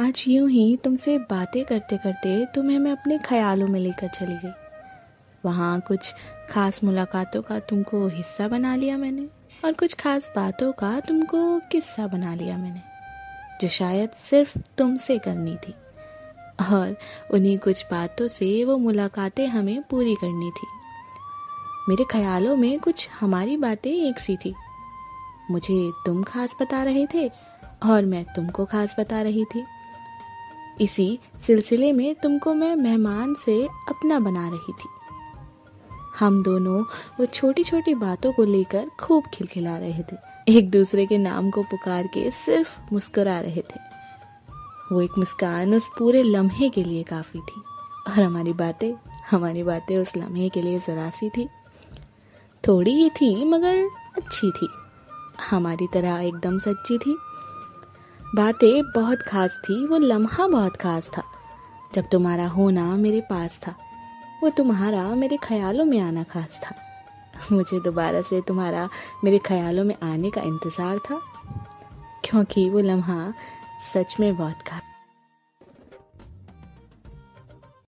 आज यूँ ही तुमसे बातें करते करते तुम्हें मैं अपने ख्यालों में लेकर चली गई। वहाँ कुछ खास मुलाकातों का तुमको हिस्सा बना लिया मैंने और कुछ खास बातों का तुमको किस्सा बना लिया मैंने, जो शायद सिर्फ़ तुमसे करनी थी। और उन्हीं कुछ बातों से वो मुलाकातें हमें पूरी करनी थी। मेरे ख्यालों में कुछ हमारी बातें एक सी थी। मुझे तुम खास बता रहे थे और मैं तुमको खास बता रही थी। इसी सिलसिले में तुमको मैं मेहमान से अपना बना रही थी। हम दोनों वो छोटी छोटी बातों को लेकर खूब खिलखिला रहे थे। एक दूसरे के नाम को पुकार के सिर्फ़ मुस्कुरा रहे थे। वो एक मुस्कान उस पूरे लम्हे के लिए काफ़ी थी। और हमारी बातें हमारी बातें उस लम्हे के लिए ज़रा सी थी। थोड़ी ही थी, मगर अच्छी थी। हमारी तरह एकदम सच्ची थी। बातें बहुत खास थी, वो लम्हा बहुत खास था। जब तुम्हारा होना मेरे पास था, वो तुम्हारा मेरे ख्यालों में आना खास था। मुझे दोबारा से तुम्हारा मेरे ख्यालों में आने का इंतज़ार था, क्योंकि वो लम्हा सच में बहुत खास